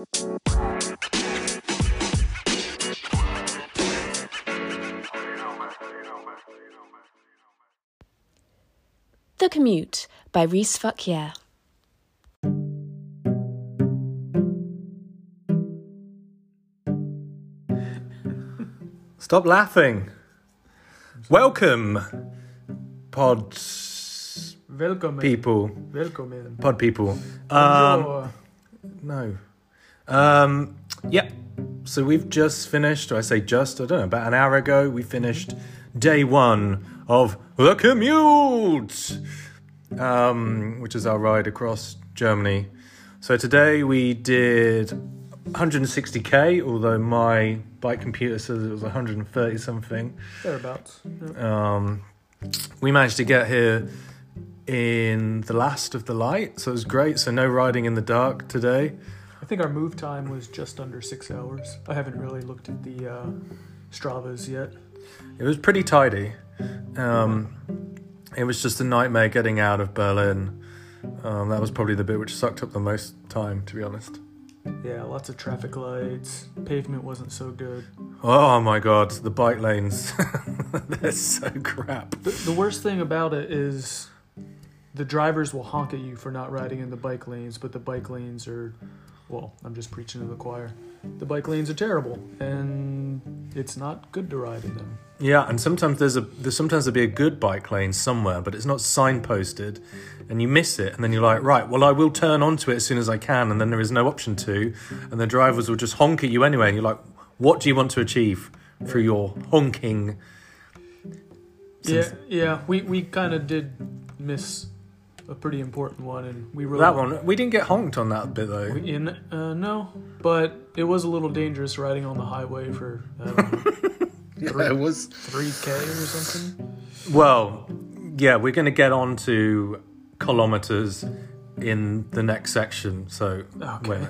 The Commute by Reese Fuckier. Stop laughing. Welcome, pod Welcome. people. Welcome. Pod people. Um, no. Um, yeah. So we've just finished, or I say just, I don't know, about an hour ago, we finished day one of The Commute, um, which is our ride across Germany. So today we did 160k, although my bike computer says it was 130 something. Thereabouts. Yeah. Um, we managed to get here in the last of the light, so it was great. So no riding in the dark today. I think our move time was just under six hours. I haven't really looked at the uh, Stravas yet. It was pretty tidy. Um, it was just a nightmare getting out of Berlin. Um, that was probably the bit which sucked up the most time, to be honest. Yeah, lots of traffic lights. Pavement wasn't so good. Oh my god, the bike lanes. They're so crap. The, the worst thing about it is the drivers will honk at you for not riding in the bike lanes, but the bike lanes are, well, I'm just preaching to the choir. The bike lanes are terrible, and it's not good to ride in them. Yeah, and sometimes there's a there's sometimes there'll be a good bike lane somewhere, but it's not signposted, and you miss it, and then you're like, right, well, I will turn onto it as soon as I can, and then there is no option to, and the drivers will just honk at you anyway, and you're like, what do you want to achieve through your honking? Yeah, yeah, we, we kind of did miss a pretty important one, and we rode That one, we didn't get honked on that bit though. We- In uh, no, but it was a little dangerous riding on the highway for I don't know, Yeah, it was. three k or something. Well, yeah, we're going to get on to kilometers in the next section. So Okay. wait.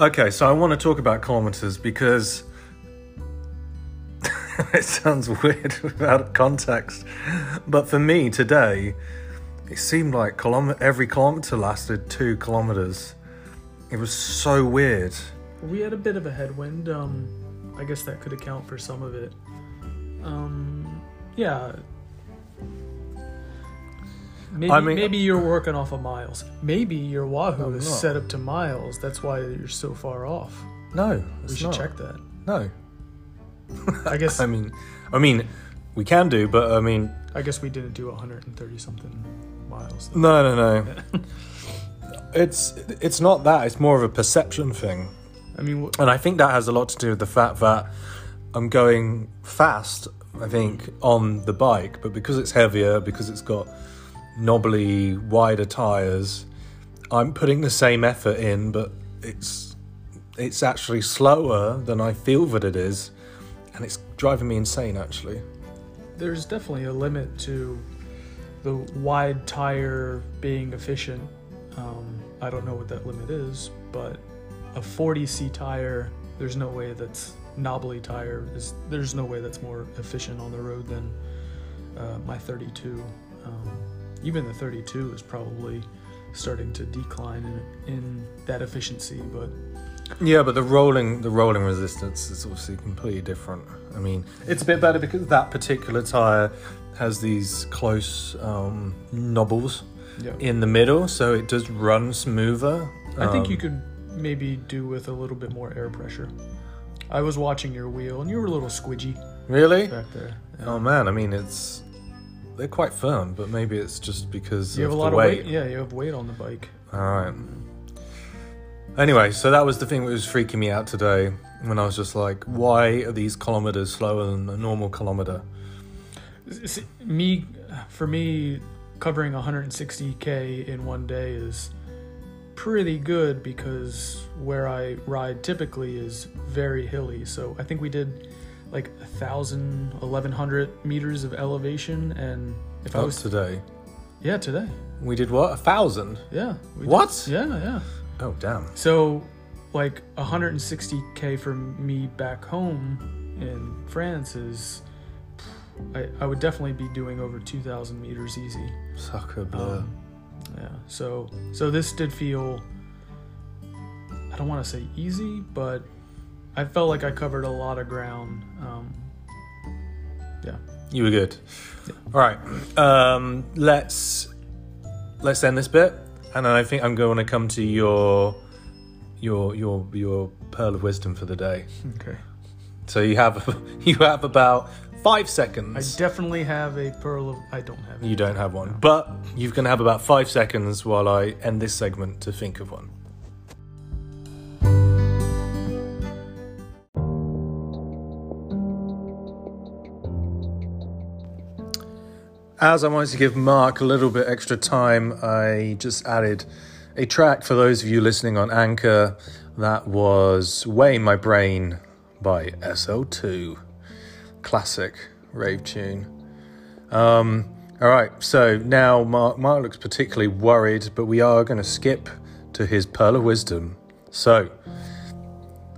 Okay, so I want to talk about kilometers because it sounds weird without context. But for me today, it seemed like kilom- every kilometer lasted two kilometers. It was so weird. We had a bit of a headwind. Um, I guess that could account for some of it. Um, yeah. Maybe, I mean- maybe you're working off of miles. Maybe your Wahoo I'm is not. set up to miles. That's why you're so far off. No, We should not. check that. No, I guess I mean, I mean, we can do, but I mean, I guess we didn't do 130 something miles. no, no, no. it's it's not that. It's more of a perception thing. I mean, wh- And I think that has a lot to do with the fact that I'm going fast, I think, on the bike, but because it's heavier, because it's got knobbly, wider tyres, I'm putting the same effort in, but it's it's actually slower than I feel that it is, and it's driving me insane actually. there's definitely a limit to the wide tire being efficient. Um, I don't know what that limit is, but a 40c tire, there's no way that's knobbly tire is there's no way that's more efficient on the road than uh, my 32. Um, even the 32 is probably starting to decline in, in that efficiency, but Yeah, but the rolling the rolling resistance is obviously completely different. I mean, it's a bit better because that particular tire has these close um, knobbles yeah. in the middle, so it does run smoother. I think Um, you could maybe do with a little bit more air pressure. I was watching your wheel, and you were a little squidgy really. back there. Oh man, I mean it's they're quite firm, but maybe it's just because you have a lot the of weight. weight. Yeah, you have weight on the bike. All right. Anyway, so that was the thing that was freaking me out today when I was just like, why are these kilometers slower than a normal kilometer? S- Me, for me, covering 160k in one day is pretty good because where I ride typically is very hilly. So I think we did like a thousand, eleven hundred meters of elevation, and if I was today. yeah today We did what? A thousand? yeah we did- What? yeah yeah Oh damn. So like 160k for me back home in France is. I, I would definitely be doing over 2,000 meters easy. Bleu. Um, yeah. So so this did feel. I don't want to say easy, but I felt like I covered a lot of ground. Um, yeah. You were good. All right. Um, let's let's end this bit, and then I think I'm going to come to your your your your pearl of wisdom for the day. Okay. So you have you have about five seconds. I definitely have a pearl of. I don't have. you don't have one, but you're going to have about five seconds while I end this segment to think of one. As I wanted to give Mark a little bit extra time, I just added a track for those of you listening on Anchor. That was Way in My Brain by SL2. Classic rave tune. Um, all right, so now Mark, Mark looks particularly worried, but we are going to skip to his Pearl of Wisdom. So,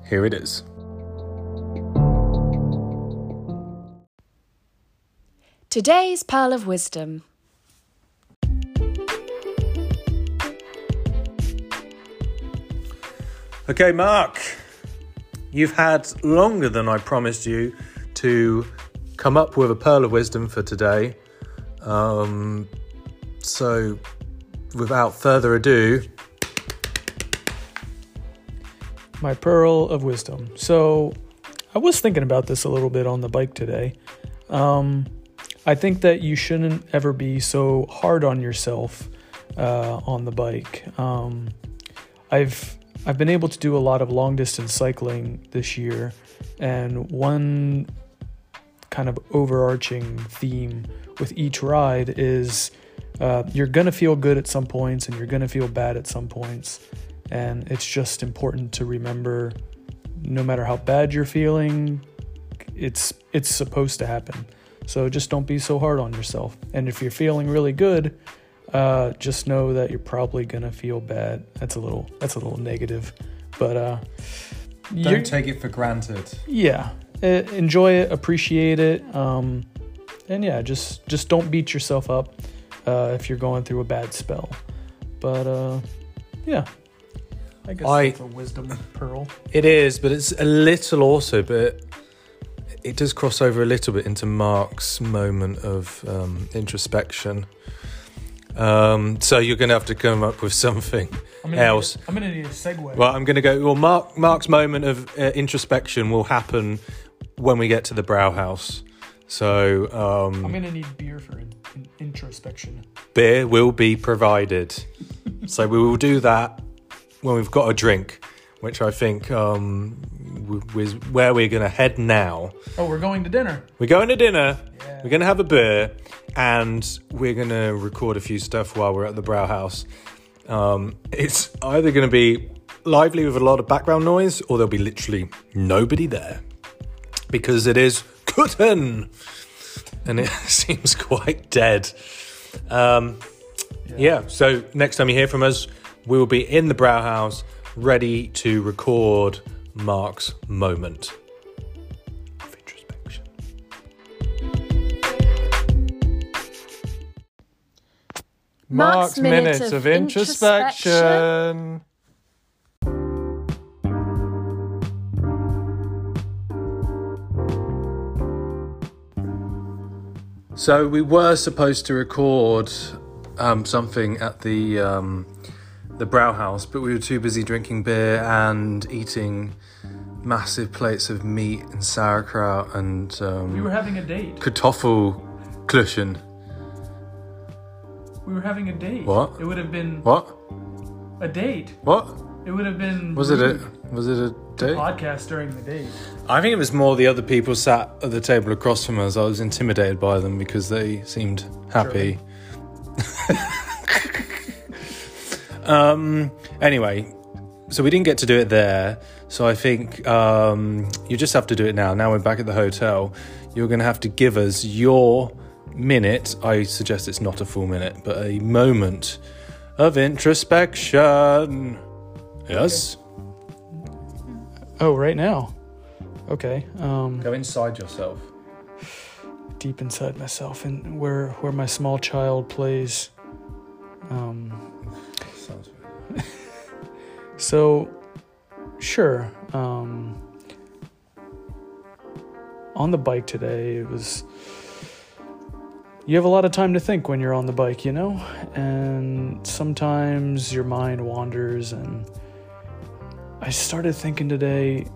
here it is. Today's Pearl of Wisdom. Okay, Mark, you've had longer than I promised you to come up with a pearl of wisdom for today. Um, so, without further ado, My pearl of wisdom. So, I was thinking about this a little bit on the bike today. Um, I think that you shouldn't ever be so hard on yourself uh, on the bike. Um, I've I've been able to do a lot of long distance cycling this year, and one kind of overarching theme with each ride is uh, you're gonna feel good at some points and you're gonna feel bad at some points, and it's just important to remember, no matter how bad you're feeling, it's it's supposed to happen. So just don't be so hard on yourself. And if you're feeling really good, uh, just know that you're probably gonna feel bad. That's a little that's a little negative, but uh, you're- take it for granted. yeah, eh, enjoy it, appreciate it, um, and yeah, just just don't beat yourself up uh, if you're going through a bad spell. But uh, yeah, I guess I- that's a wisdom pearl. It is, but it's a little also, but it does cross over a little bit into Mark's moment of um, introspection. Um, so you're going to have to come up with something I'm gonna else. Need, I'm gonna need a segue. Well, I'm going to go. Well, Mark, Mark's moment of uh, introspection will happen when we get to the Brow House. So I'm um, gonna need beer for in, in, introspection. beer will be provided. so we will do that when we've got a drink, which I think um, w- is where we're going to head now. Oh, we're going to dinner. We're going to dinner. Yeah. We're going to have a beer, and we're going to record a few stuff while we're at the Brow House. Um, it's either going to be lively with a lot of background noise, or there'll be literally nobody there because it is curtain, and it seems quite dead. Um, yeah. So next time you hear from us, we will be in the Brow House, ready to record Mark's moment of introspection. Mark's minute of introspection. So we were supposed to record um, something at the um, the Brow House, but we were too busy drinking beer and eating massive plates of meat and sauerkraut and um, We were having a date. Kartoffel, Kartoffelkluschen. We were having a date. What? It would have been What? a date. What It would have been. was it? A, was it a date? Podcast during the date. I think it was more the other people sat at the table across from us. I was intimidated by them because they seemed happy. um. Anyway, so we didn't get to do it there. So I think um, you just have to do it now. Now we're back at the hotel. You're going to have to give us your minute. I suggest it's not a full minute, but a moment of introspection. Yes. Oh, right now. Okay. Um, Go inside yourself. deep inside myself, and where where my small child plays. Um. so, sure. Um, on the bike today, it was. You have a lot of time to think when you're on the bike, you know? And sometimes your mind wanders, and I started thinking today.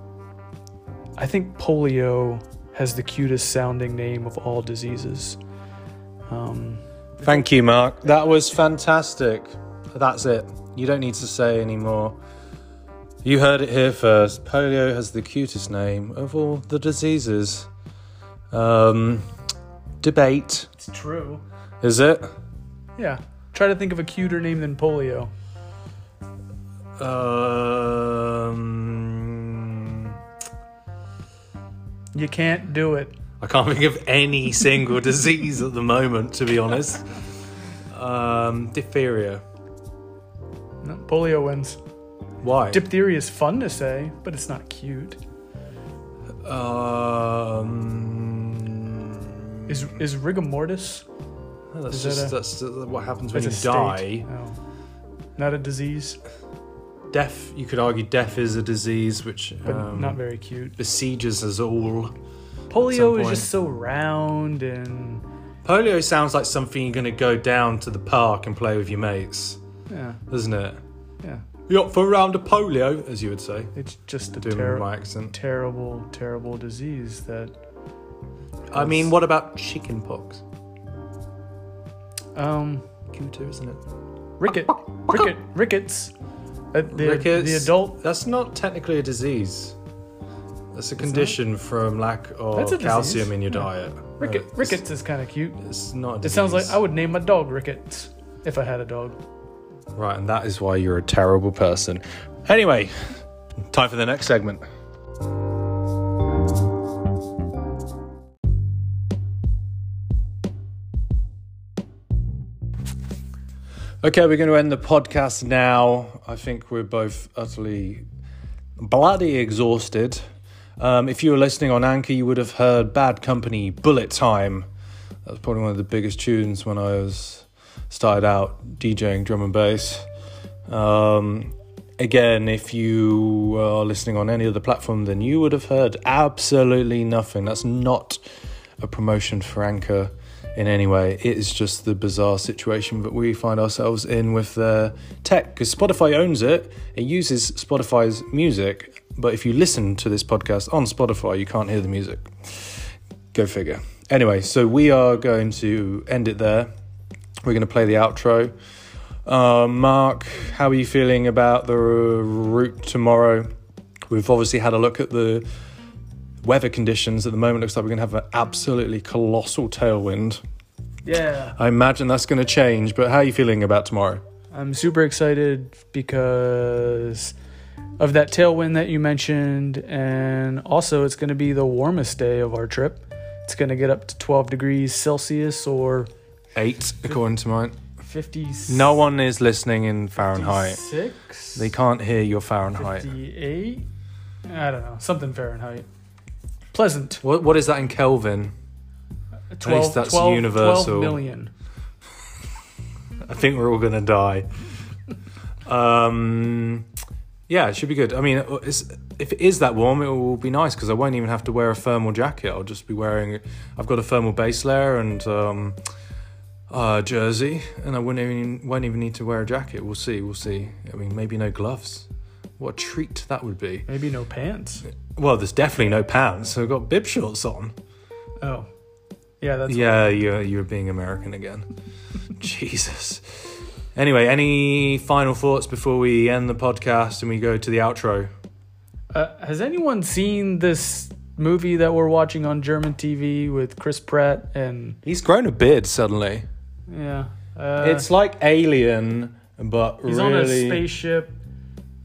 I think polio has the cutest sounding name of all diseases. Um, Thank you, Mark. That was fantastic. That's it. You don't need to say anymore. You heard it here first. Polio has the cutest name of all the diseases. Um, debate, it's true. is it? Yeah. Try to think of a cuter name than polio. Um, You can't do it. I can't think of any single disease at the moment, to be honest. Um, diphtheria. No, polio wins. Why? Diphtheria is fun to say, but it's not cute. um, Is is rigor mortis? that's is that just a- that's uh, what happens when you a die. state. Oh. Not a disease, Death, you could argue death is a disease which but um, not very cute. besieges us all. Polio is point. just so round and Polio sounds like something you're going to go down to the park and play with your mates, yeah, isn't it? yeah. You up for a round of polio, as you would say. It's just a Doing ter- my accent. terrible, terrible disease that. I mean, what about chicken pox? Um, Cuter, isn't it? ricket, ricket, rickets. Uh, the, Rickets. the adult. That's not technically a disease. That's a condition from lack of That's a calcium disease. in your Yeah. diet. Ricket, Uh, it's- rickets is kind of cute. It's not. A It sounds like I would name my dog Rickets if I had a dog. Right, and that is why you're a terrible person. Anyway, time for the next segment. Okay, we're going to end the podcast now. I think we're both utterly bloody exhausted. Um, if you were listening on Anchor, you would have heard Bad Company Bullet Time. That was probably one of the biggest tunes when I was started out DJing drum and bass. Um, again, if you are listening on any other platform, then you would have heard absolutely nothing. That's not a promotion for Anchor in any way. It is just the bizarre situation that we find ourselves in with their tech because Spotify owns it. It uses Spotify's music, but if you listen to this podcast on Spotify, you can't hear the music. Go figure. Anyway, so we are going to end it there. We're going to play the outro. Uh, Mark, how are you feeling about the route tomorrow? We've obviously had a look at the weather conditions. At the moment, looks like we're going to have an absolutely colossal tailwind. Yeah. I imagine that's going to change, but how are you feeling about tomorrow? I'm super excited because of that tailwind that you mentioned. And also, it's going to be the warmest day of our trip. It's going to get up to 12 degrees Celsius or Eight, according to mine. 50. No one is listening in Fahrenheit. 56? They can't hear your Fahrenheit. 58? I don't know. Something Fahrenheit. Pleasant. What, what is that in Kelvin? 12, that's 12 universal. 12 million. I think we're all gonna die. Um, yeah, it should be good. I mean, it's, if it is that warm, it will be nice because I won't even have to wear a thermal jacket. I'll just be wearing. I've got a thermal base layer and um, uh, jersey, and I wouldn't even won't even need to wear a jacket. We'll see. We'll see. I mean, maybe no gloves. What a treat that would be. Maybe no pants. Well, there's definitely no pants. So I've got bib shorts on. Oh. Yeah, that's yeah, you're you're being American again. Jesus. Anyway, any final thoughts before we end the podcast and we go to the outro? Uh, has anyone seen this movie that we're watching on German TV with Chris Pratt and He's grown a beard suddenly. Yeah? Uh, it's like Alien, but really. he's really. on a spaceship.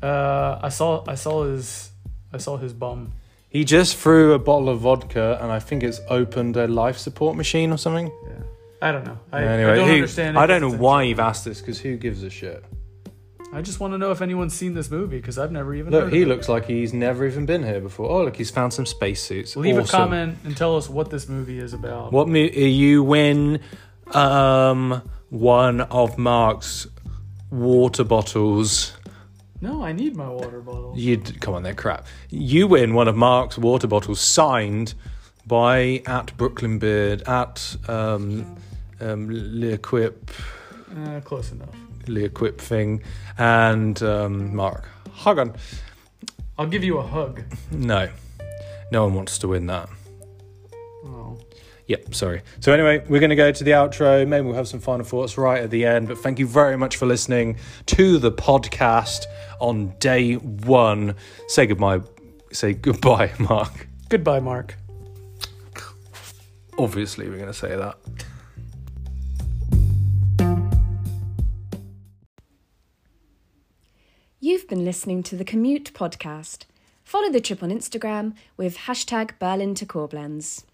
Uh, I saw I saw his I saw his bum. He just threw a bottle of vodka, and I think it's opened a life support machine or something. Yeah, I don't know. I, anyway, I don't who- understand. I don't know why you've asked this because who gives a shit? I just want to know if anyone's seen this movie because I've never even Look, he looks like he's never even been here before. Oh, look, he's found some spacesuits. Leave a comment and tell us what this movie is about. What me? You win um, one of Mark's water bottles. No, I need my water bottle. You come on, they're crap. You win one of Mark's water bottles signed by at Brooklyn Beard at um, um, L'Equip Uh, close enough. L'Equip thing and um, Mark. Hug on. I'll give you a hug. No, no one wants to win that. Yep, sorry. So anyway, we're going to go to the outro. Maybe we'll have some final thoughts right at the end. But thank you very much for listening to the podcast on day one. Say goodbye. Say goodbye, Mark. Goodbye, Mark. Obviously, we're going to say that. You've been listening to the Commute podcast. Follow the trip on Instagram with hashtag Berlin to Koblenz.